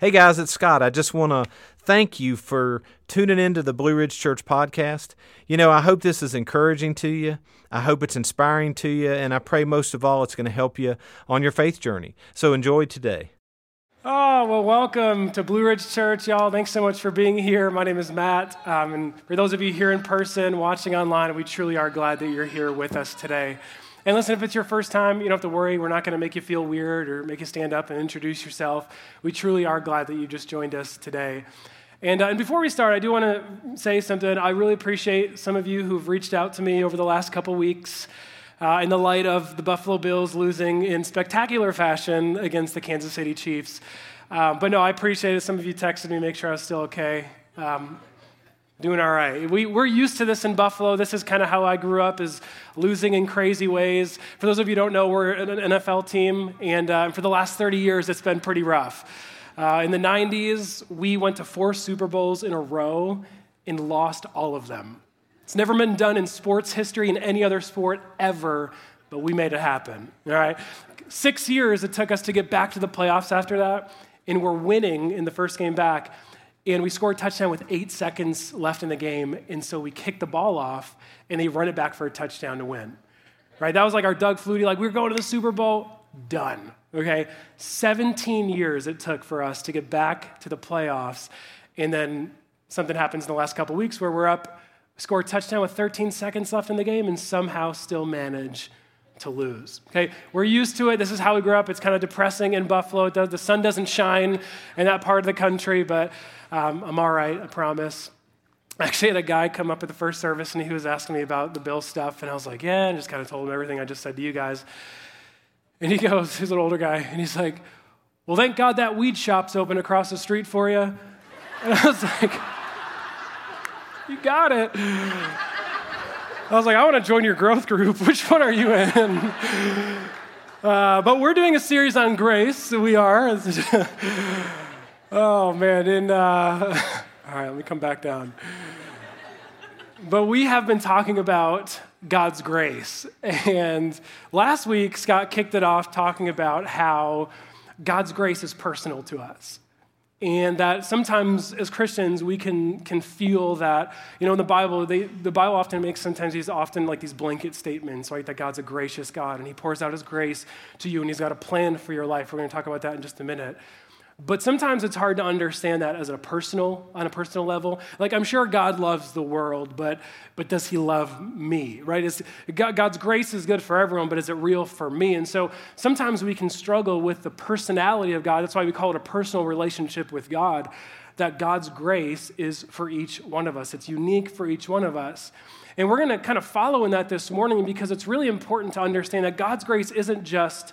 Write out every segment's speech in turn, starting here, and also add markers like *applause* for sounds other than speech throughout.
Hey guys, it's Scott. I just want to thank you for tuning into the Blue Ridge Church podcast. You know, I hope this is encouraging to you. I hope it's inspiring to you, and I pray most of all it's going to help you on your faith journey. So enjoy today. Oh, well, welcome to Blue Ridge Church, y'all. Thanks so much for being here. My name is Matt. Um, and for those of you here in person, watching online, we truly are glad that you're here with us today. And listen, if it's your first time, you don't have to worry. We're not going to make you feel weird or make you stand up and introduce yourself. We truly are glad that you just joined us today. And, uh, and before we start, I do want to say something. I really appreciate some of you who've reached out to me over the last couple weeks uh, in the light of the Buffalo Bills losing in spectacular fashion against the Kansas City Chiefs. Um, but no, I appreciate it. Some of you texted me, to make sure I was still okay. Um, Doing all right. We, we're used to this in Buffalo. This is kind of how I grew up, is losing in crazy ways. For those of you who don't know, we're an NFL team, and uh, for the last 30 years, it's been pretty rough. Uh, in the 90s, we went to four Super Bowls in a row and lost all of them. It's never been done in sports history in any other sport ever, but we made it happen. All right? Six years it took us to get back to the playoffs after that, and we're winning in the first game back and we scored a touchdown with eight seconds left in the game. And so we kicked the ball off and they run it back for a touchdown to win. Right? That was like our Doug Flutie, like, we are going to the Super Bowl, done. Okay? 17 years it took for us to get back to the playoffs. And then something happens in the last couple weeks where we're up, score a touchdown with 13 seconds left in the game, and somehow still manage to lose. Okay, we're used to it. This is how we grew up. It's kind of depressing in Buffalo. Does, the sun doesn't shine in that part of the country, but um, I'm all right, I promise. I actually had a guy come up at the first service and he was asking me about the bill stuff, and I was like, yeah, and just kind of told him everything I just said to you guys. And he *laughs* goes, he's an older guy, and he's like, well, thank God that weed shop's open across the street for you. *laughs* And I was like, you got it. I was like, I want to join your growth group. *laughs* Which one are you in? *laughs* Uh, but we're doing a series on grace, we are. *laughs* Oh, man. And, uh, all right, let me come back down. But we have been talking about God's grace. And last week, Scott kicked it off talking about how God's grace is personal to us. And that sometimes as Christians, we can, can feel that, you know, in the Bible, they, the Bible often makes sometimes these often like these blanket statements, right? That God's a gracious God and he pours out his grace to you and he's got a plan for your life. We're going to talk about that in just a minute. But sometimes it's hard to understand that as a personal, on a personal level. Like I'm sure God loves the world, but but does He love me? Right? Is, God, God's grace is good for everyone, but is it real for me? And so sometimes we can struggle with the personality of God. That's why we call it a personal relationship with God. That God's grace is for each one of us. It's unique for each one of us. And we're going to kind of follow in that this morning because it's really important to understand that God's grace isn't just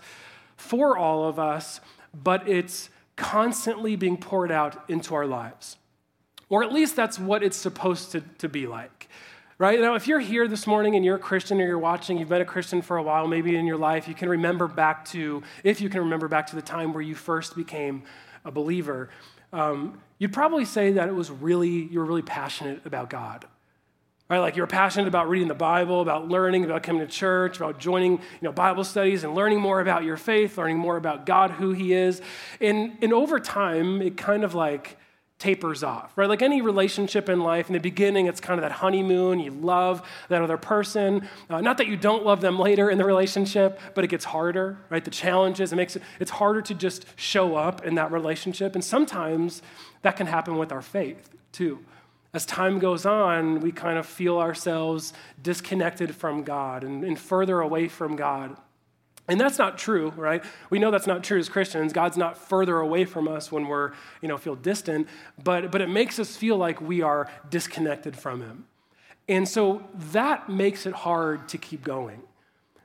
for all of us, but it's constantly being poured out into our lives. Or at least that's what it's supposed to, to be like. Right? Now, if you're here this morning and you're a Christian or you're watching, you've been a Christian for a while, maybe in your life, you can remember back to, if you can remember back to the time where you first became a believer, um, you'd probably say that it was really, you were really passionate about God. Right? Like you're passionate about reading the Bible, about learning, about coming to church, about joining you know, Bible studies and learning more about your faith, learning more about God, who He is. And, and over time, it kind of like tapers off, right? Like any relationship in life, in the beginning, it's kind of that honeymoon. You love that other person. Uh, not that you don't love them later in the relationship, but it gets harder, right? The challenges, it makes it, it's harder to just show up in that relationship. And sometimes that can happen with our faith too as time goes on, we kind of feel ourselves disconnected from God and, and, further away from God. And that's not true, right? We know that's not true as Christians. God's not further away from us when we're, you know, feel distant, but, but it makes us feel like we are disconnected from Him. And so that makes it hard to keep going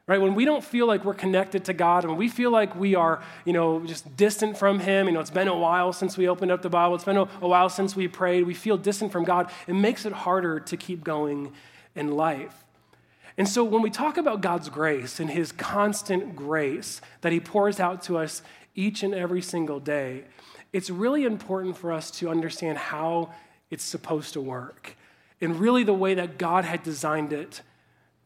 right? When we don't feel like we're connected to god when we feel like we are you know just distant from him you know it's been a while since we opened up the bible it's been a, a while since we prayed we feel distant from god it makes it harder to keep going in life. And so when we talk about god's grace and his constant grace that he pours out to us each and every single day it's really important for us to understand how it's supposed to work and really the way that god had designed it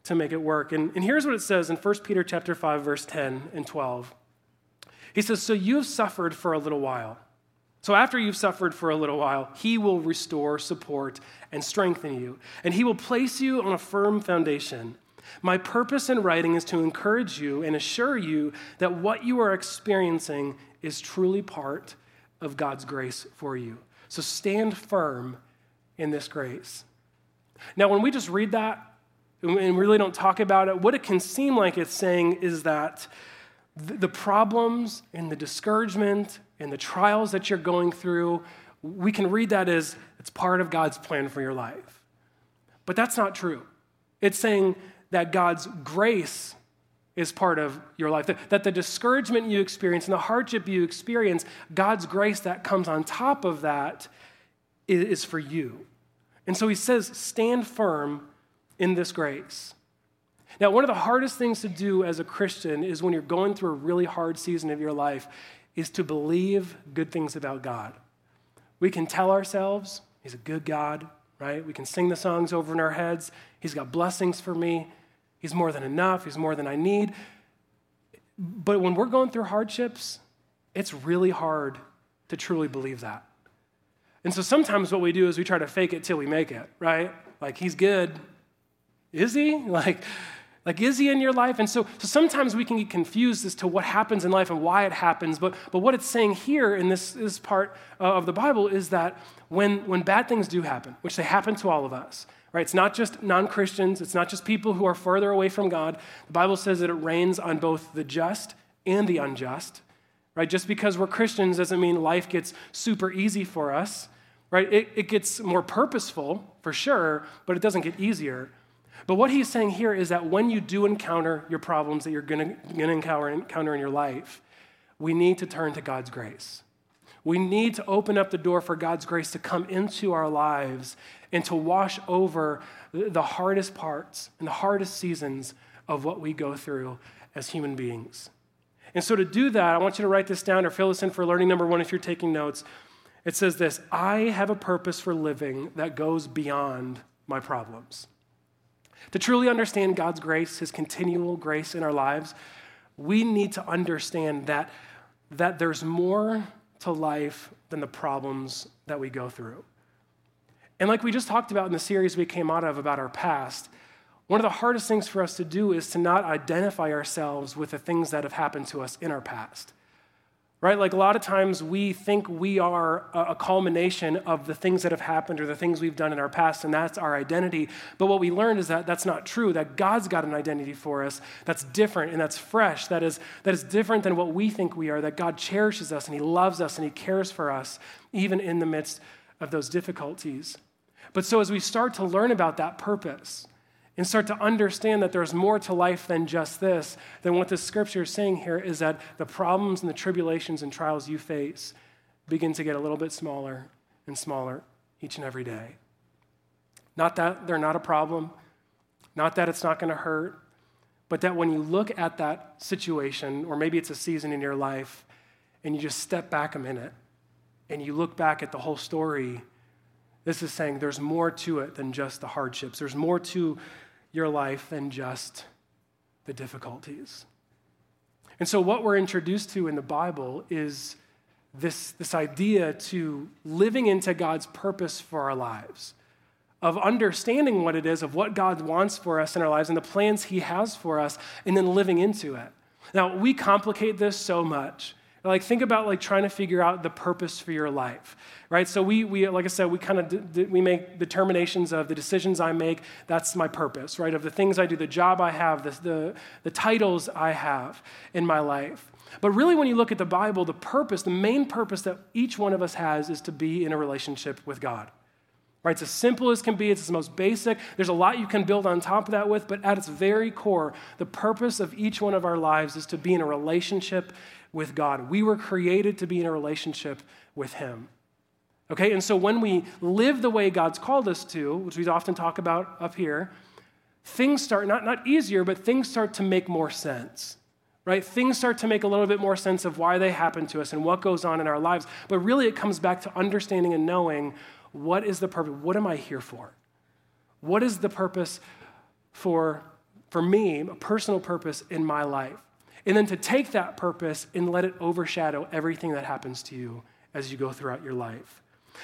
to make it work. And, and here's what it says in 1 Peter chapter 5, verse 10 and 12. He says, So you have suffered for a little while. So, after you've suffered for a little while, he will restore, support, and strengthen you. And he will place you on a firm foundation. My purpose in writing is to encourage you and assure you that what you are experiencing is truly part of God's grace for you. So, stand firm in this grace. Now, when we just read that and we really don't talk about it, what it can seem like it's saying is that the problems and the discouragement and the trials that you're going through, we can read that as it's part of God's plan for your life. But that's not true. It's saying that God's grace is part of your life, that, the discouragement you experience and the hardship you experience, God's grace that comes on top of that is for you. And so he says, stand firm in this grace. Now, one of the hardest things to do as a Christian is when you're going through a really hard season of your life, is to believe good things about God. We can tell ourselves He's a good God, right? We can sing the songs over in our heads. He's got blessings for me. He's more than enough. He's more than I need. But when we're going through hardships, it's really hard to truly believe that. And so sometimes what we do is we try to fake it till we make it, right? Like, he's good. Is he? *laughs* Like, like, is he in your life? And so, so sometimes we can get confused as to what happens in life and why it happens. But, but what it's saying here in this, this part uh, of the Bible is that when, when bad things do happen, which they happen to all of us, right? It's not just non Christians, it's not just people who are further away from God. The Bible says that it rains on both the just and the unjust, right? Just because we're Christians doesn't mean life gets super easy for us, right? It, it gets more purposeful, for sure, but it doesn't get easier. But what he's saying here is that when you do encounter your problems that you're going to encounter, encounter in your life, we need to turn to God's grace. We need to open up the door for God's grace to come into our lives and to wash over the hardest parts and the hardest seasons of what we go through as human beings. And so, to do that, I want you to write this down or fill this in for learning number one if you're taking notes. It says this I have a purpose for living that goes beyond my problems. To truly understand God's grace, His continual grace in our lives, we need to understand that, that there's more to life than the problems that we go through. And like we just talked about in the series we came out of about our past, one of the hardest things for us to do is to not identify ourselves with the things that have happened to us in our past right? Like a lot of times we think we are a culmination of the things that have happened or the things we've done in our past, and that's our identity. But what we learned is that that's not true, that God's got an identity for us that's different and that's fresh, that is, that is different than what we think we are, that God cherishes us and He loves us and He cares for us, even in the midst of those difficulties. But so as we start to learn about that purpose, and start to understand that there's more to life than just this, then what the scripture is saying here is that the problems and the tribulations and trials you face begin to get a little bit smaller and smaller each and every day. Not that they're not a problem, not that it's not going to hurt, but that when you look at that situation, or maybe it's a season in your life, and you just step back a minute and you look back at the whole story, this is saying there's more to it than just the hardships. There's more to your life than just the difficulties. And so, what we're introduced to in the Bible is this, this idea to living into God's purpose for our lives, of understanding what it is, of what God wants for us in our lives and the plans He has for us, and then living into it. Now, we complicate this so much. Like, think about like trying to figure out the purpose for your life, right? So we, we like I said, we kind of d- d- we make determinations of the decisions I make. That's my purpose, right? Of the things I do, the job I have, the, the, the titles I have in my life. But really, when you look at the Bible, the purpose, the main purpose that each one of us has is to be in a relationship with God. Right? It's as simple as can be, it's the most basic. There's a lot you can build on top of that with, but at its very core, the purpose of each one of our lives is to be in a relationship with God. We were created to be in a relationship with Him. Okay, and so when we live the way God's called us to, which we often talk about up here, things start, not, not easier, but things start to make more sense, right? Things start to make a little bit more sense of why they happen to us and what goes on in our lives. But really, it comes back to understanding and knowing what is the purpose? What am I here for? What is the purpose for, for me, a personal purpose in my life? And then to take that purpose and let it overshadow everything that happens to you as you go throughout your life.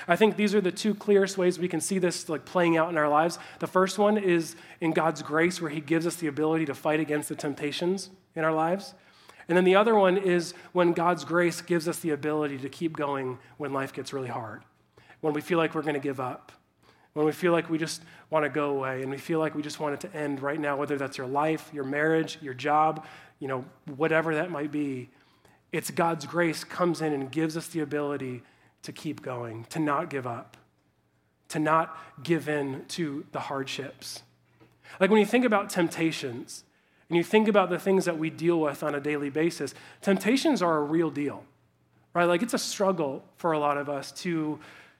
I think these are the two clearest ways we can see this like playing out in our lives. The first one is in God's grace where he gives us the ability to fight against the temptations in our lives. And then the other one is when God's grace gives us the ability to keep going when life gets really hard. When we feel like we're going to give up. When we feel like we just want to go away and we feel like we just want it to end right now whether that's your life, your marriage, your job, you know, whatever that might be. It's God's grace comes in and gives us the ability to keep going, to not give up, to not give in to the hardships. Like when you think about temptations and you think about the things that we deal with on a daily basis, temptations are a real deal, right? Like it's a struggle for a lot of us to,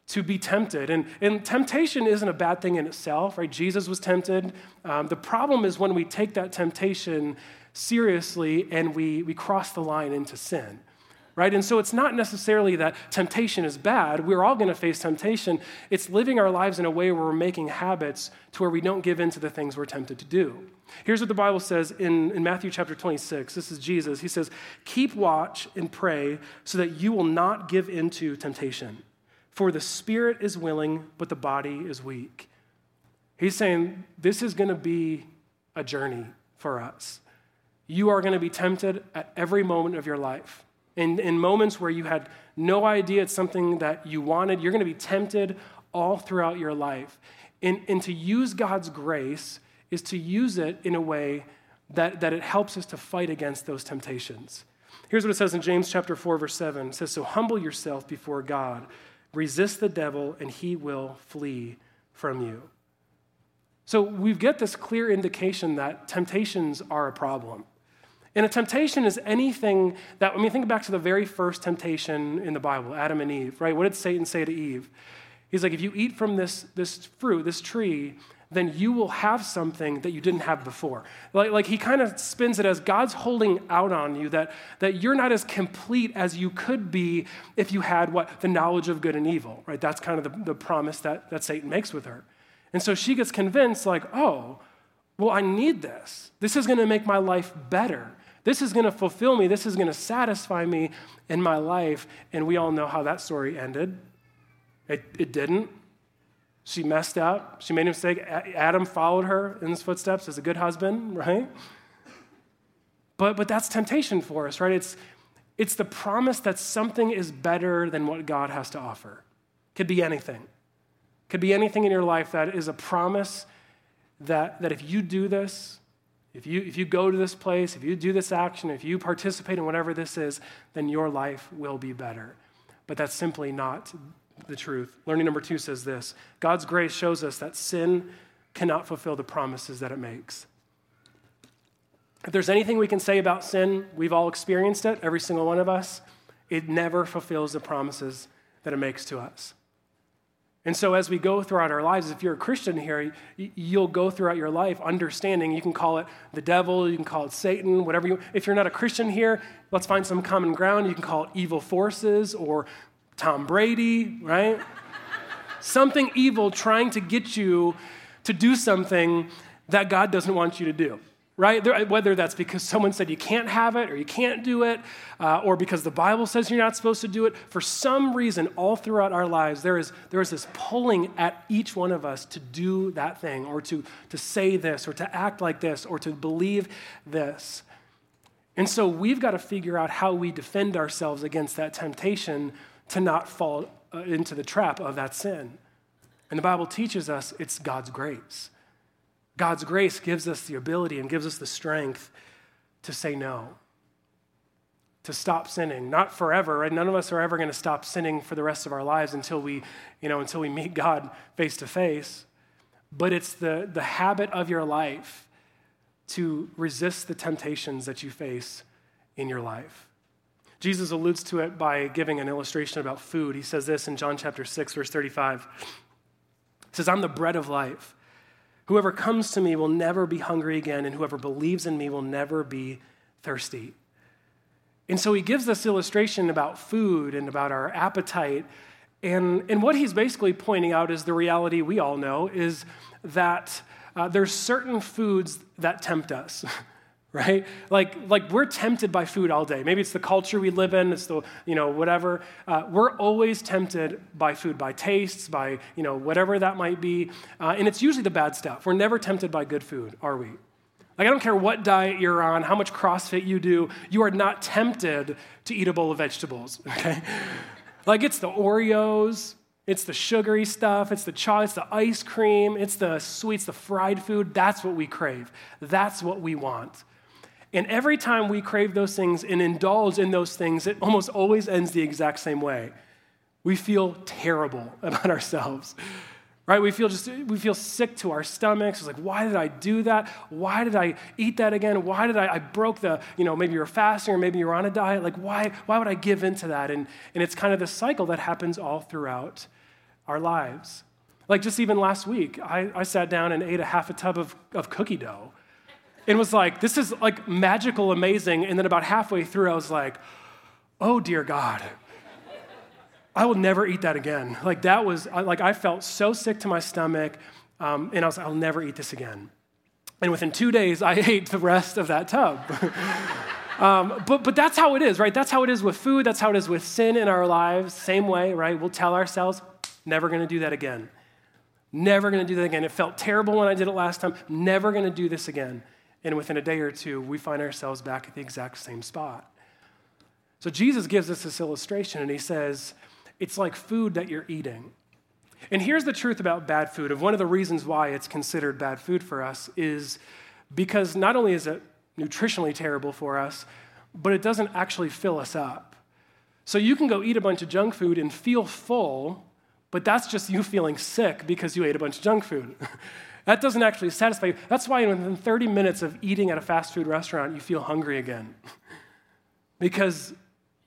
to be tempted. And, and temptation isn't a bad thing in itself, right? Jesus was tempted. Um, the problem is when we take that temptation seriously and we, we cross the line into sin right? And so it's not necessarily that temptation is bad. We're all going to face temptation. It's living our lives in a way where we're making habits to where we don't give in to the things we're tempted to do. Here's what the Bible says in, in Matthew chapter 26. This is Jesus. He says, Keep watch and pray so that you will not give in to temptation. For the spirit is willing, but the body is weak. He's saying this is going to be a journey for us. You are going to be tempted at every moment of your life. In, in moments where you had no idea it's something that you wanted, you're going to be tempted all throughout your life. And, and to use God's grace is to use it in a way that, that it helps us to fight against those temptations. Here's what it says in James chapter 4, verse 7. It says, So humble yourself before God, resist the devil, and he will flee from you. So we get this clear indication that temptations are a problem. And a temptation is anything that, I mean, think back to the very first temptation in the Bible, Adam and Eve, right? What did Satan say to Eve? He's like, if you eat from this, this fruit, this tree, then you will have something that you didn't have before. Like, like he kind of spins it as God's holding out on you, that, that you're not as complete as you could be if you had what? The knowledge of good and evil, right? That's kind of the, the promise that, that Satan makes with her. And so she gets convinced, like, oh, well, I need this. This is going to make my life better. This is going to fulfill me. This is going to satisfy me in my life. And we all know how that story ended. It, it didn't. She messed up. She made a mistake. Adam followed her in his footsteps as a good husband, *laughs* right? But, but that's temptation for us, right? It's, it's the promise that something is better than what God has to offer. Could be anything. Could be anything in your life that is a promise that, that if you do this, if you, if you go to this place, if you do this action, if you participate in whatever this is, then your life will be better. But that's simply not the truth. Learning number two says this God's grace shows us that sin cannot fulfill the promises that it makes. If there's anything we can say about sin, we've all experienced it, every single one of us. It never fulfills the promises that it makes to us. And so, as we go throughout our lives, if you're a Christian here, you'll go throughout your life understanding. You can call it the devil, you can call it Satan, whatever you. If you're not a Christian here, let's find some common ground. You can call it evil forces or Tom Brady, right? *laughs* something evil trying to get you to do something that God doesn't want you to do right? Whether that's because someone said you can't have it or you can't do it, uh, or because the Bible says you're not supposed to do it. For some reason, all throughout our lives, there is, there is this pulling at each one of us to do that thing, or to, to say this, or to act like this, or to believe this. And so we've got to figure out how we defend ourselves against that temptation to not fall uh, into the trap of that sin. And the Bible teaches us it's God's grace. God's grace gives us the ability and gives us the strength to say no, to stop sinning. Not forever, right? None of us are ever going to stop sinning for the rest of our lives until we, you know, until we meet *laughs* God face to face. But it's the, the habit of your life to resist the temptations that you face in your life. Jesus alludes to it by giving an illustration about food. He says this in John chapter 6, verse 35. He says, I'm the bread of life. Whoever comes to me will never be hungry again, and whoever believes in me will never be thirsty. And so he gives this illustration about food and about our appetite. And, and what he's basically pointing out is the reality we all know is that uh, there's certain foods that tempt us, *laughs* right? Like, like we're tempted by food all day. Maybe it's the culture we live in, it's the, you know, whatever. Uh, we're always tempted by food, by tastes, by, you know, whatever that might be. Uh, and it's usually the bad stuff. We're never tempted by good food, are we? Like, I don't care what diet you're on, how much CrossFit you do, you are not tempted to eat a bowl of vegetables, *laughs* okay? like, it's the Oreos, it's the sugary stuff, it's the chocolate, it's the ice cream, it's the sweets, the fried food. That's what we crave. That's what we want. And every time we crave those things and indulge in those things, it almost always ends the exact same way. We feel terrible *laughs* about ourselves right? We feel just we feel sick to our stomachs. It's like why did i do that? Why did i eat that again? Why did i i broke the you know maybe you're fasting or maybe you're on a diet. Like why why would i give into that? And and it's kind of the cycle that happens all throughout our lives. Like just even last week i, I sat down and ate a half a tub of, of cookie dough and was like this is like magical amazing and then about halfway through i was like oh dear god I will never eat that again. Like that was, like I felt so sick to my stomach, um, and I was like, I'll never eat this again. And within two days, I *laughs* ate the rest of that tub. *laughs* um, but, but that's how it is, right? That's how it is with food. That's how it is with sin in our lives. Same way, right? We'll tell ourselves, never to do that again. Never to do that again. It felt terrible when I did it last time. Never to do this again. And within a day or two, we find ourselves back at the exact same spot. So Jesus gives us this illustration, and he says, it's like food that you're eating. And here's the truth about bad food of one of the reasons why it's considered bad food for us is because not only is it nutritionally terrible for us, but it doesn't actually fill us up. So you can go eat a bunch of junk food and feel full, but that's just you feeling sick because you ate a bunch of junk food. *laughs* that doesn't actually satisfy you. That's why within 30 minutes of eating at a fast food restaurant, you feel hungry again. *laughs* because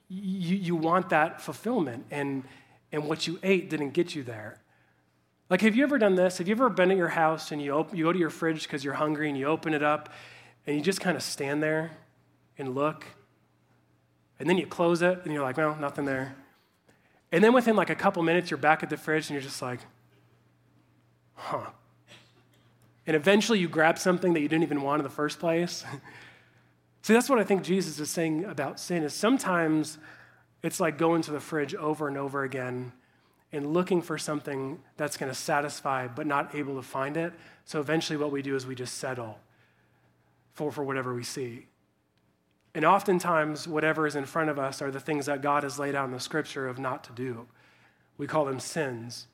you, you want that fulfillment, and, and what you ate didn't get you there. Like, have you ever done this? Have you ever been at your house and you, open, you go to your fridge because you're hungry and you open it up and you just kind of stand there and look? And then you close it and you're like, well, nothing there. And then within like a couple minutes, you're back at the fridge and you're just like, huh. And eventually you grab something that you didn't even want in the first place. *laughs* See, that's what I think Jesus is saying about sin is sometimes it's like going to the fridge over and over again and looking for something that's going to satisfy but not able to find it. So eventually what we do is we just settle for, for whatever we see. And oftentimes, whatever is in front of us are the things that God has laid out in the scripture of not to do. We call them sins,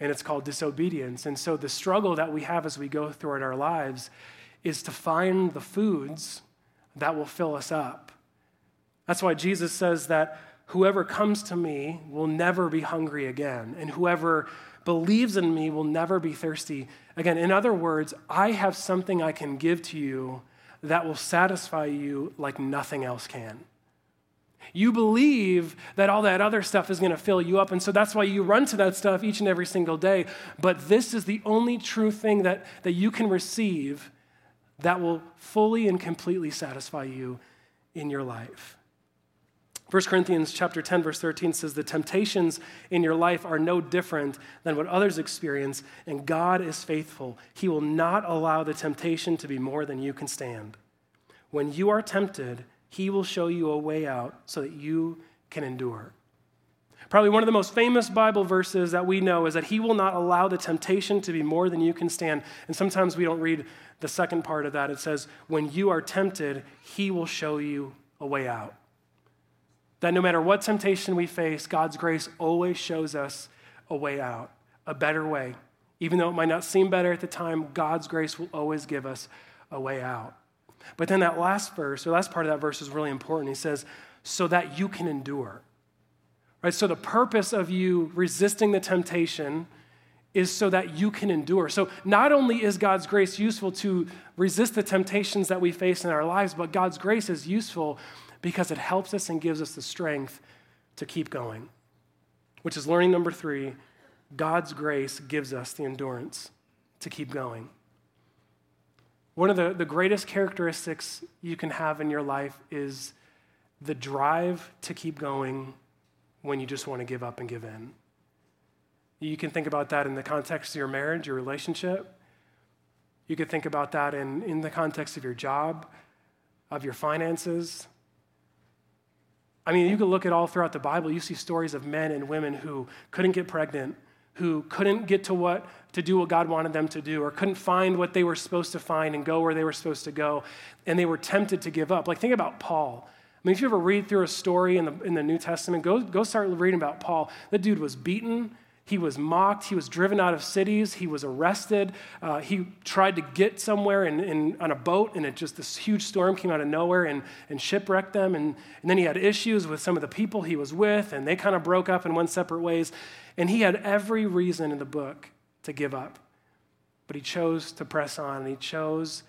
and it's called disobedience. And so, the struggle that we have as we go through our lives is to find the foods that will fill us up. That's why Jesus says that whoever comes to me will never be hungry again, and whoever believes in me will never be thirsty again. In other words, I have something I can give to you that will satisfy you like nothing else can. You believe that all that other stuff is going to fill you up, and so that's why you run to that stuff each and every single day. But this is the only true thing that, that you can receive that will fully and completely satisfy you in your life. 1 Corinthians chapter 10 verse 13 says the temptations in your life are no different than what others experience and God is faithful. He will not allow the temptation to be more than you can stand. When you are tempted, he will show you a way out so that you can endure. Probably one of the most famous Bible verses that we know is that he will not allow the temptation to be more than you can stand. And sometimes we don't read the second part of that. It says, When you are tempted, he will show you a way out. That no matter what temptation we face, God's grace always shows us a way out, a better way. Even though it might not seem better at the time, God's grace will always give us a way out. But then that last verse, or last part of that verse is really important. He says, so that you can endure. Right? So the purpose of you resisting the temptation is so that you can endure. So not only is God's grace useful to resist the temptations that we face in our lives, but God's grace is useful because it helps us and gives us the strength to keep going. Which is learning number 3, God's grace gives us the endurance to keep going. One of the, the greatest characteristics you can have in your life is the drive to keep going when you just want to give up and give in. You can think about that in the context of your marriage, your relationship. You could think about that in, in the context of your job. of your finances. I mean, you can look at all throughout the Bible, you see stories of men and women who couldn't get pregnant, who couldn't get to what to do what God wanted them to do or couldn't find what they were supposed to find and go where they were supposed to go and they were tempted to give up. Like think about Paul. I mean, if you ever read through a story in the, in the New Testament, go, go start reading about Paul. The dude was beaten, he was mocked. He was driven out of cities. He was arrested. Uh, he tried to get somewhere in, in, on a boat, and it just this huge storm came out of nowhere and, and shipwrecked them. And, and then he had issues with some of the people he was with, and they kind of broke up and went separate ways. And he had every reason in the book to give up. But he chose to press on, and he chose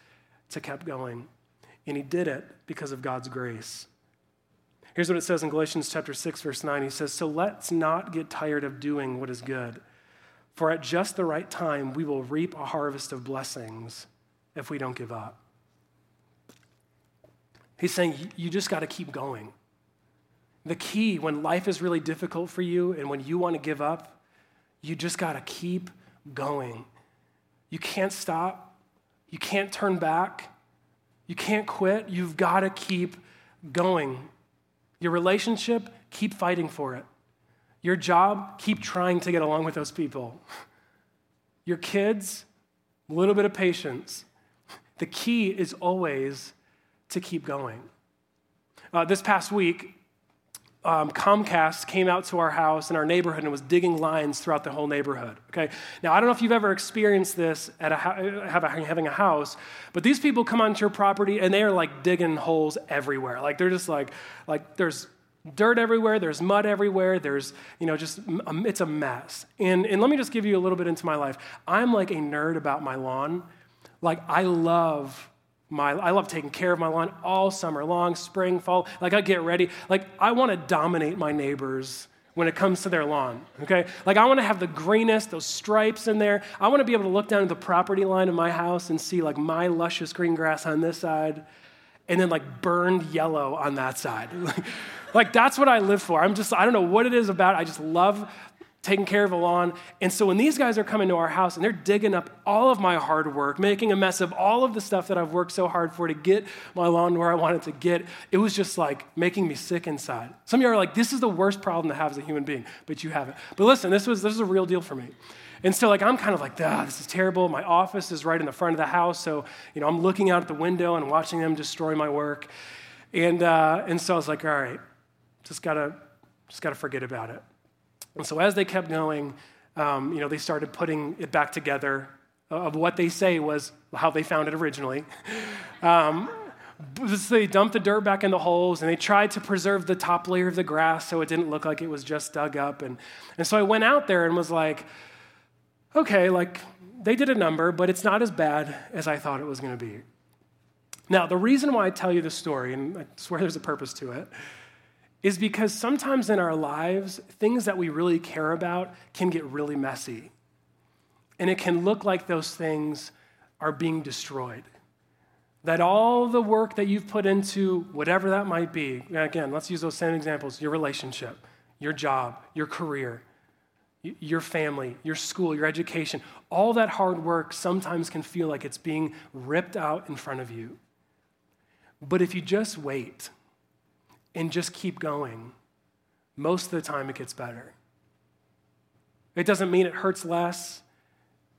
to keep going. And he did it because of God's grace. Here's what it says in Galatians chapter 6 verse 9. He says, "So let's not get tired of doing what is good, for at just the right time we will reap a harvest of blessings if we don't give up." He's saying you just got to keep going. The key when life is really difficult for you and when you want to give up, you just got to keep going. You can't stop. You can't turn back. You can't quit. You've got to keep going. Your relationship, keep fighting for it. Your job, keep trying to get along with those people. Your kids, a little bit of patience. The key is always to keep going. Uh, this past week, um, Comcast came out to our house in our neighborhood and was digging lines throughout the whole neighborhood. Okay, now I don't know if you've ever experienced this at a, a, having a house, but these people come onto your property and they are like digging holes everywhere. Like they're just like like there's dirt everywhere, there's mud everywhere, there's you know just it's a mess. And and let me just give you a little bit into my life. I'm like a nerd about my lawn. Like I love my, I love taking care of my lawn all summer long, spring, fall. Like I get ready. Like I want to dominate my neighbors when it comes to their lawn, okay? Like I want to have the greenest, those stripes in there. I want to be able to look down at the property line of my house and see like my luscious green grass on this side and then like burned yellow on that side. *laughs* like that's what I live for. I'm just, I don't know what it is about. I just love taking care of a lawn. And so when these guys are coming to our house and they're digging up all of my hard work, making a mess of all of the stuff that I've worked so hard for to get my lawn where I wanted to get, it was just like making me sick inside. Some of you are like, this is the worst problem to have as a human being, but you haven't. But listen, this was this is a real deal for me. And so like I'm kind of like, ah, this is terrible. My office is right in the front of the house. So, you know, I'm looking out at the window and watching them destroy my work. And uh, and so I was like, all right, just gotta just gotta forget about it. And so as they kept going, um, you know, they started putting it back together of what they say was how they found it originally. *laughs* Um, so they dumped the dirt back in the holes and they tried to preserve the top layer of the grass so it didn't look like it was just dug up. And, and so I went out there and was like, okay, like they did a number, but it's not as bad as I thought it was going to be. Now, the reason why I tell you this story, and I swear there's a purpose to it, is because sometimes in our lives, things that we really care about can get really messy. And it can look like those things are being destroyed. That all the work that you've put into whatever that might be, again, let's use those same examples your relationship, your job, your career, your family, your school, your education, all that hard work sometimes can feel like it's being ripped out in front of you. But if you just wait, and just keep going, most of the time it gets better. It doesn't mean it hurts less.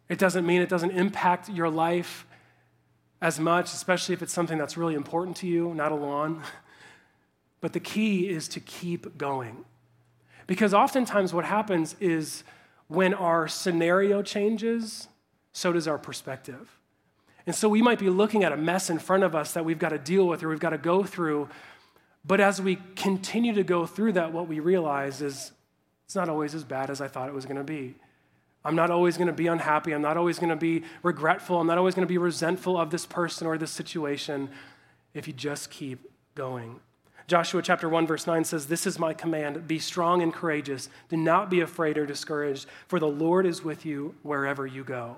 It doesn't mean it doesn't impact your life as much, especially if it's something that's really important to you, not a lawn. *laughs* But the key is to keep going. Because oftentimes what happens is when our scenario changes, so does our perspective. And so we might be looking at a mess in front of us that we've got to deal with or we've got to go through, but as we continue to go through that, what we realize is it's not always as bad as I thought it was going to be. I'm not always going to be unhappy. I'm not always going to be regretful. I'm not always going to be resentful of this person or this situation if you just keep going. Joshua chapter 1 verse 9 says, "This is my command: be strong and courageous. Do not be afraid or discouraged, for the Lord is with you wherever you go."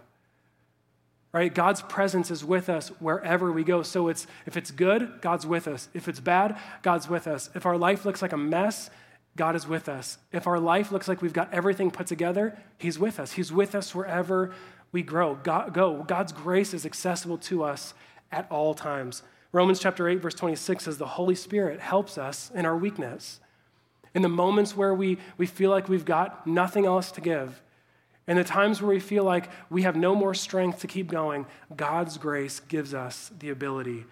Right? God's presence is with us wherever we go. So it's if it's good, God's with us. If it's bad, God's with us. If our life looks like a mess, God is with us. If our life looks like we've got everything put together, He's with us. He's with us wherever we grow. God, go. God's grace is accessible to us at all times. Romans chapter 8, verse 26 says, The Holy Spirit helps us in our weakness. In the moments where we, we feel like we've got nothing else to give, in the times where we feel like we have no more strength to keep going, God's grace gives us the ability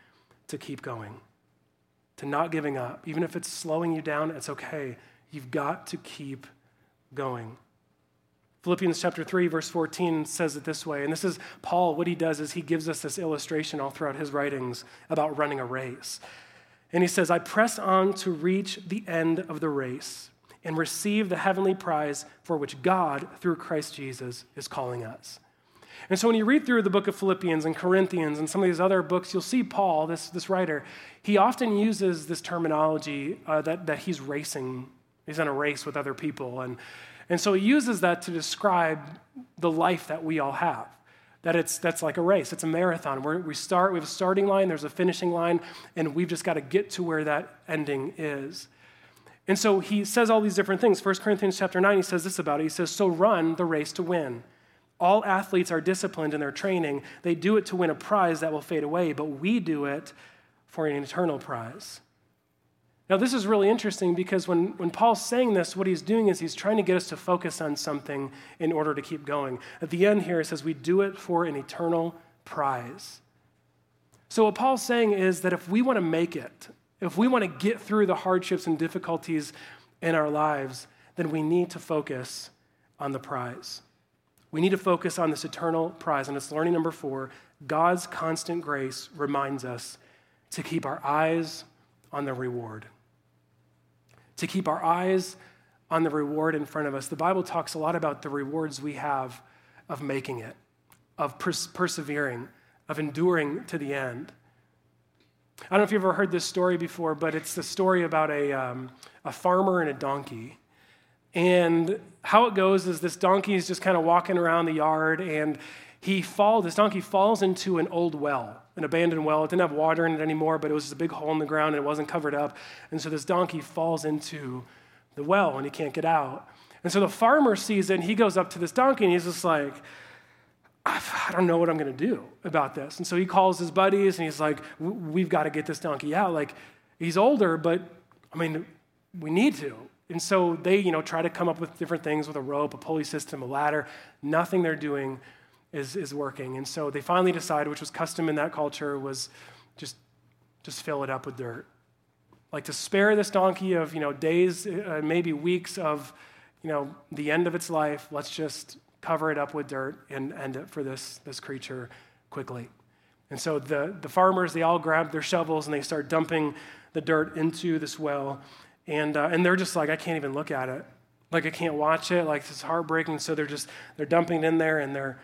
to keep going, to not giving up. Even if it's slowing you down, it's okay. You've got to keep going. Philippians chapter 3, verse 14 says it this way. And this is Paul, what he does is he gives us this illustration all throughout his writings about running a race. And he says, I press on to reach the end of the race and receive the heavenly prize for which God, through Christ Jesus, is calling us. And so when you read through the book of Philippians and Corinthians and some of these other books, you'll see Paul, this, this writer, he often uses this terminology uh, that, that he's racing. He's in a race with other people. And, and so he uses that to describe the life that we all have. That it's that's like a race, it's a marathon. Where we start, we have a starting line, there's a finishing line, and we've just got to get to where that ending is. And so he says all these different things. 1 Corinthians chapter 9, he says this about it. He says, So run the race to win. All athletes are disciplined in their training. They do it to win a prize that will fade away, but we do it for an eternal prize. Now, this is really interesting because when, when Paul's saying this, what he's doing is he's trying to get us to focus on something in order to keep going. At the end here, it says, We do it for an eternal prize. So, what Paul's saying is that if we want to make it, if we want to get through the hardships and difficulties in our lives, then we need to focus on the prize. We need to focus on this eternal prize. And it's learning number four God's constant grace reminds us to keep our eyes on the reward. To keep our eyes on the reward in front of us. The Bible talks a lot about the rewards we have of making it, of pers- persevering, of enduring to the end. I don't know if you've ever heard this story before, but it's the story about a, um, a farmer and a donkey. And how it goes is this donkey is just kind of walking around the yard and he falls, this donkey falls into an old well, an abandoned well. It didn't have water in it anymore, but it was just a big hole in the ground and it wasn't covered up. And so this donkey falls into the well and he can't get out. And so the farmer sees it and he goes up to this donkey and he's just like, I don't know what I'm going to do about this. And so he calls his buddies and he's like, We've got to get this donkey out. Like, he's older, but I mean, we need to. And so they, you know, try to come up with different things with a rope, a pulley system, a ladder. Nothing they're doing is, is working. And so they finally decide, which was custom in that culture, was just, just fill it up with dirt. Like to spare this donkey of, you know, days, uh, maybe weeks of, you know, the end of its life, let's just cover it up with dirt, and end it for this, this creature quickly. And so the, the farmers, they all grab their shovels and they start dumping the dirt into this well. And, uh, and they're just like, I can't even look at it. Like, I can't watch it. Like, it's heartbreaking. So they're just, they're dumping it in there and they're,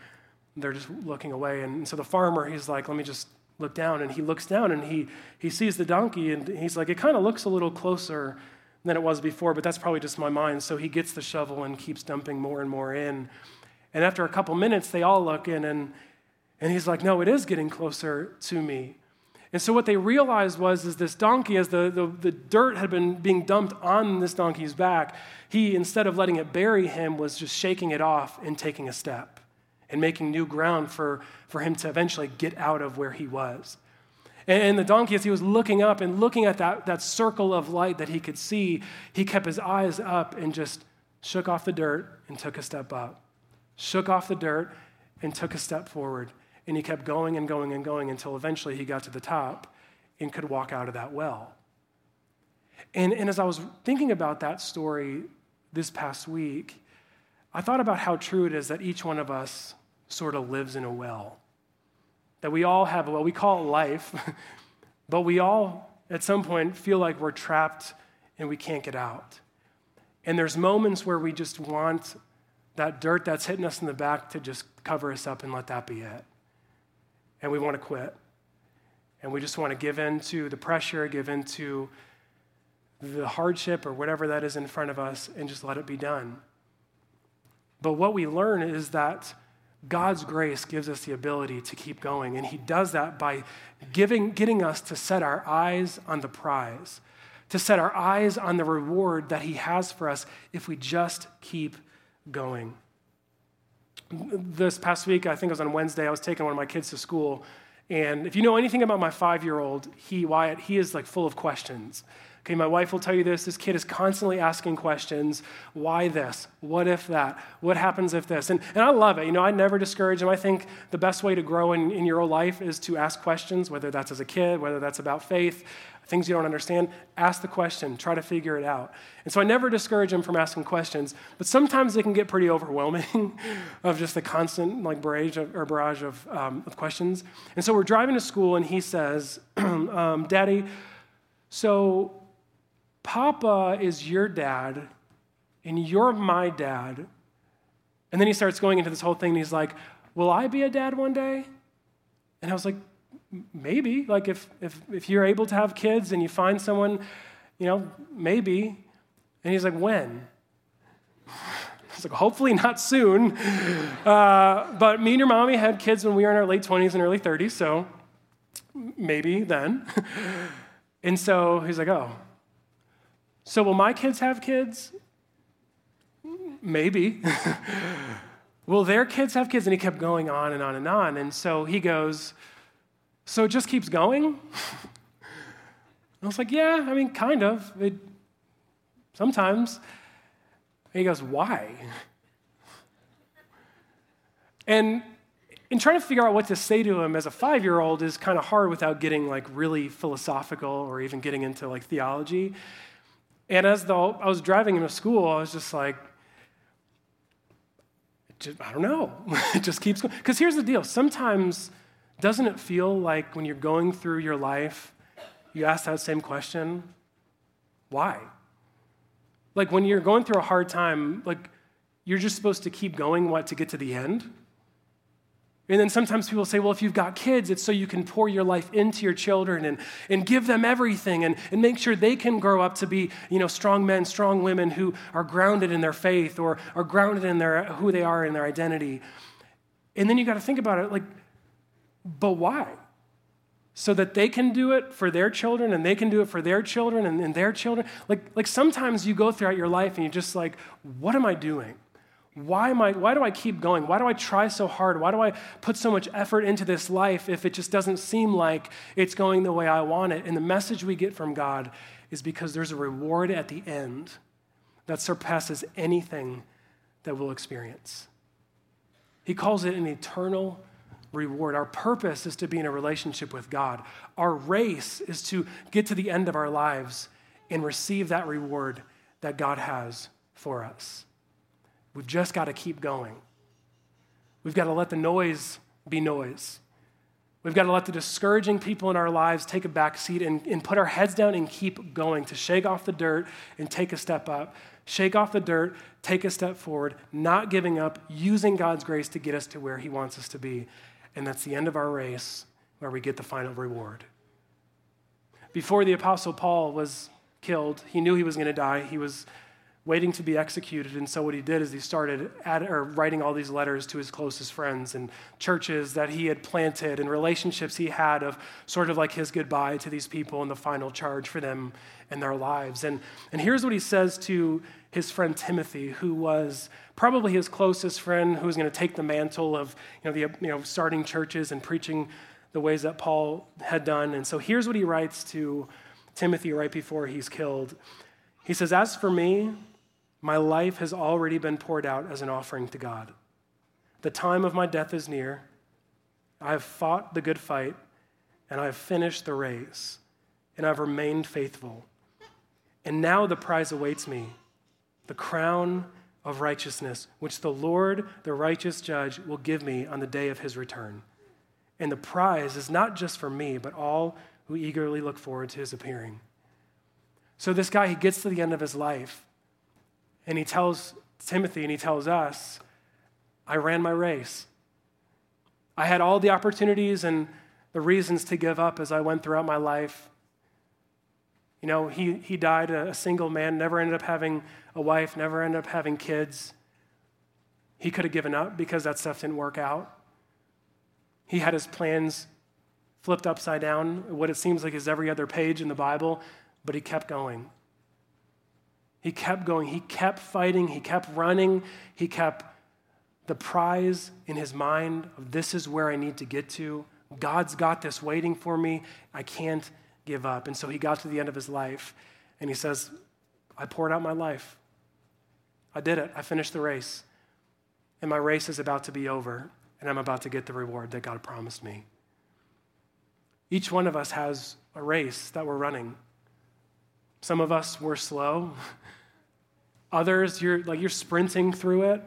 they're just looking away. And so the farmer, he's like, let me just look down. And he looks down and he, he sees the donkey and he's like, it kind of looks a little closer than it was before, but that's probably just my mind. So he gets the shovel and keeps dumping more and more in. And after a couple minutes, they all look in, and, and he's like, No, it is getting closer to me. And so what they realized was is this donkey, as the, the, the, dirt had been being dumped on this donkey's back, he, instead of letting it bury him, was just shaking it off and taking a step and making new ground for, for him to eventually get out of where he was. And, and the donkey, as he was looking up and looking at that, that circle of light that he could see, he kept his eyes up and just shook off the dirt and took a step up shook off the dirt, and took a step forward. And he kept going and going and going until eventually he got to the top and could walk out of that well. And, and as I was thinking about that story this past week, I thought about how true it is that each one of us sort of lives in a well. That we all have a well. We call it life, *laughs* but we all at some point feel like we're trapped and we can't get out. And there's moments where we just want that dirt that's hitting us in the back to just cover us up and let that be it. And we want to quit. And we just want to give in to the pressure, give in to the hardship or whatever that is in front of us and just let it be done. But what we learn is that God's grace gives us the ability to keep going. And He does that by giving, getting us to set our eyes on the prize, to set our eyes on the reward that He has for us if we just keep going. This past week, I think it was on Wednesday, I was taking one of my kids to school, And if you know anything about my five year old, he, Wyatt, he is like full of questions. Okay, my wife will tell you this. This kid is constantly asking questions. Why this? What if that? What happens if this? And, and I love it. You know, I never discourage him. I think the best way to grow in, in your own life is to ask questions, whether that's as a kid, whether that's about faith, things you don't understand. Ask the question, try to figure it out. And so I never discourage him from asking questions, but sometimes it can get pretty overwhelming *laughs* of just the constant like barrage of, or barrage of, um, of questions. And so we're driving to school, and he says, *clears throat* um, Daddy, so Papa is your dad, and you're my dad. And then he starts going into this whole thing, and he's like, Will I be a dad one day? And I was like, Maybe. Like, if, if, if you're able to have kids and you find someone, you know, maybe. And he's like, When? *laughs* It's like, hopefully not soon. Uh, but me and your mommy had kids when we were in our late 20s and early 30s, so maybe then. *laughs* and so he's like, oh, so, will my kids have kids? Maybe. *laughs* will their kids have kids? And he kept going on and on and on. And so he goes, So it just keeps going? *laughs* I was like, Yeah, I mean, kind of. It, sometimes. And he goes, Why? *laughs* And in trying to figure out what to say to him as a five year old is kind of hard without getting like really philosophical or even getting into like theology. And as though I was driving him to school, I was just like, I don't know. *laughs* it just keeps going. Because here's the deal sometimes, doesn't it feel like when you're going through your life, you ask that same question? Why? Like when you're going through a hard time, like you're just supposed to keep going, what, to get to the end? And then sometimes people say, well, if you've got kids, it's so you can pour your life into your children and, and give them everything and, and make sure they can grow up to be, you know, strong men, strong women who are grounded in their faith or are grounded in their, who they are in their identity. And then you got to think about it like, but why? So that they can do it for their children and they can do it for their children and, and their children. Like, like sometimes you go throughout your life and you're just like, what am I doing? Why, am I, why do I keep going? Why do I try so hard? Why do I put so much effort into this life if it just doesn't seem like it's going the way I want it? And the message we get from God is because there's a reward at the end that surpasses anything that we'll experience. He calls it an eternal reward. Our purpose is to be in a relationship with God. Our race is to get to the end of our lives and receive that reward that God has for us. We've just got to keep going. We've got to let the noise be noise. We've got to let the discouraging people in our lives take a back seat and, and put our heads down and keep going, to shake off the dirt and take a step up. Shake off the dirt, take a step forward, not giving up, using God's grace to get us to where He wants us to be. And that's the end of our race where we get the final reward. Before the Apostle Paul was killed, he knew he was going to die. He was waiting to be executed. And so what he did is he started or writing all these letters to his closest friends and churches that he had planted and relationships he had of sort of like his goodbye to these people and the final charge for them and their lives. And, and here's what he says to his friend Timothy, who was probably his closest friend, who was going to take the mantle of you know, the, you know, starting churches and preaching the ways that Paul had done. And so here's what he writes to Timothy right before he's killed. He says, As for me, my life has already been poured out as an offering to God. The time of my death is near. I have fought the good fight, and I have finished the race, and I've remained faithful. And now the prize awaits me the crown of righteousness, which the Lord, the righteous judge, will give me on the day of his return. And the prize is not just for me, but all who eagerly look forward to his appearing. So, this guy, he gets to the end of his life, and he tells Timothy and he tells us, I ran my race. I had all the opportunities and the reasons to give up as I went throughout my life. You know, he, he died a, a single man, never ended up having a wife, never ended up having kids. He could have given up because that stuff didn't work out. He had his plans flipped upside down, what it seems like is every other page in the Bible, but he kept going. He kept going. He kept fighting. He kept running. He kept the prize in his mind of this is where I need to get to. God's got this waiting for me. I can't give up. And so he got to the end of his life and he says, I poured out my life. I did it. I finished the race. And my race is about to be over, and I'm about to get the reward that God promised me. Each one of us has a race that we're running. Some of us were slow. *laughs* Others, you're like you're sprinting through it.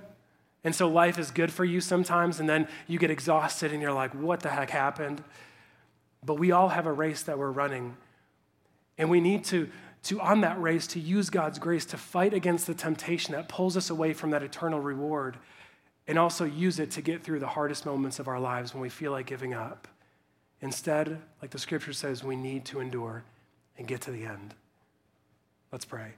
And so life is good for you sometimes, and then you get exhausted and you're like, what the heck happened? But we all have a race that we're running. And we need to, to, on that race, to use God's grace to fight against the temptation that pulls us away from that eternal reward, and also use it to get through the hardest moments of our lives when we feel like giving up. Instead, like the scripture says, we need to endure and get to the end. Let's pray.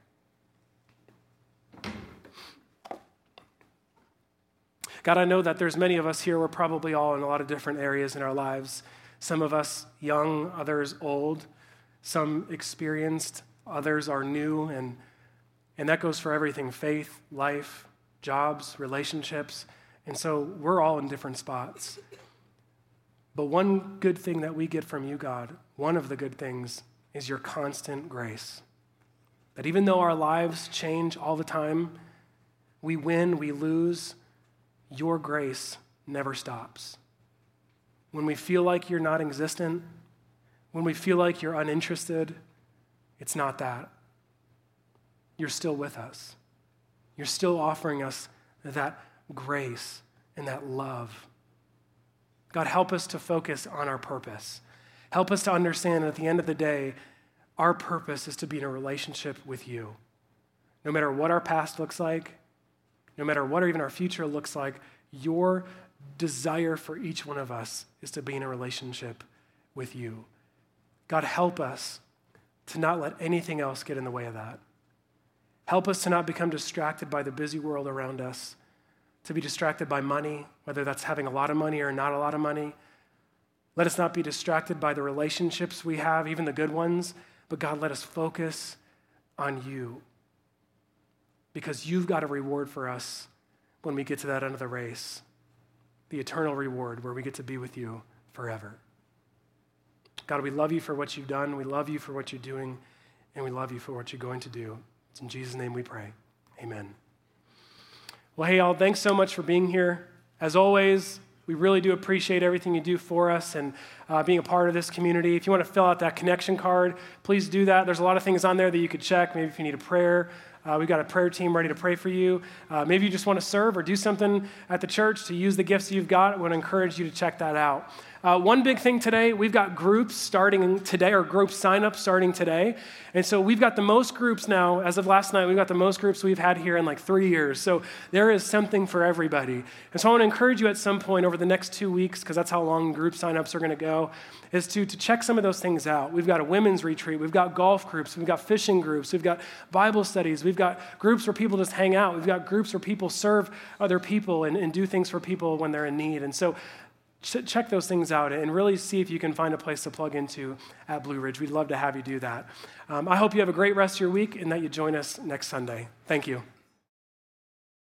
God, I know that there's many of us here, we're probably all in a lot of different areas in our lives. Some of us young, others old, some experienced, others are new, and, and that goes for everything faith, life, jobs, relationships. And so we're all in different spots. But one good thing that we get from you, God, one of the good things, is your constant grace. That even though our lives change all the time, we win, we lose, your grace never stops. When we feel like you're not existent, when we feel like you're uninterested, it's not that. You're still with us. You're still offering us that grace and that love. God, help us to focus on our purpose. Help us to understand that at the end of the day, our purpose is to be in a relationship with you. No matter what our past looks like, no matter what our even our future looks like, your desire for each one of us is to be in a relationship with you. God, help us to not let anything else get in the way of that. Help us to not become distracted by the busy world around us, to be distracted by money, whether that's having a lot of money or not a lot of money. Let us not be distracted by the relationships we have, even the good ones, but God, let us focus on you because you've got a reward for us when we get to that end of the race the eternal reward where we get to be with you forever. God, we love you for what you've done. We love you for what you're doing. And we love you for what you're going to do. It's in Jesus' name we pray. Amen. Well, hey, all, thanks so much for being here. As always, we really do appreciate everything you do for us and uh, being a part of this community. If you want to fill out that connection card, please do that. There's a lot of things on there that you could check. Maybe if you need a prayer, uh, we've got a prayer team ready to pray for you. Uh, maybe you just want to serve or do something at the church to use the gifts you've got. I would encourage you to check that out. Uh, one big thing today, we've got groups starting today, or group sign up starting today. And so we've got the most groups now, as of last night, we've got the most groups we've had here in like three years. So there is something for everybody. And so I want to encourage you at some point over the next two weeks, because that's how long group signups are going to go, is to, to check some of those things out. We've got a women's retreat, we've got golf groups, we've got fishing groups, we've got Bible studies, we've got groups where people just hang out, we've got groups where people serve other people and, and do things for people when they're in need. And so check those things out and really see if you can find a place to plug into at Blue Ridge. We'd love to have you do that. Um, I hope you have a great rest of your week and that you join us next Sunday. Thank you.